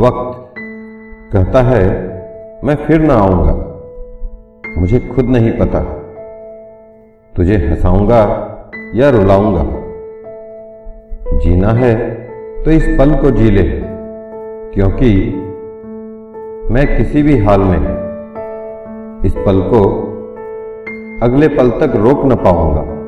वक्त। कहता है, मैं फिर ना आऊँगा। मुझे खुद नहीं पता। तुझे हंसाऊँगा या रुलाऊँगा। जीना है तो इस पल को जी ले, क्योंकि मैं किसी भी हाल में इस पल को अगले पल तक रोक न पाऊँगा।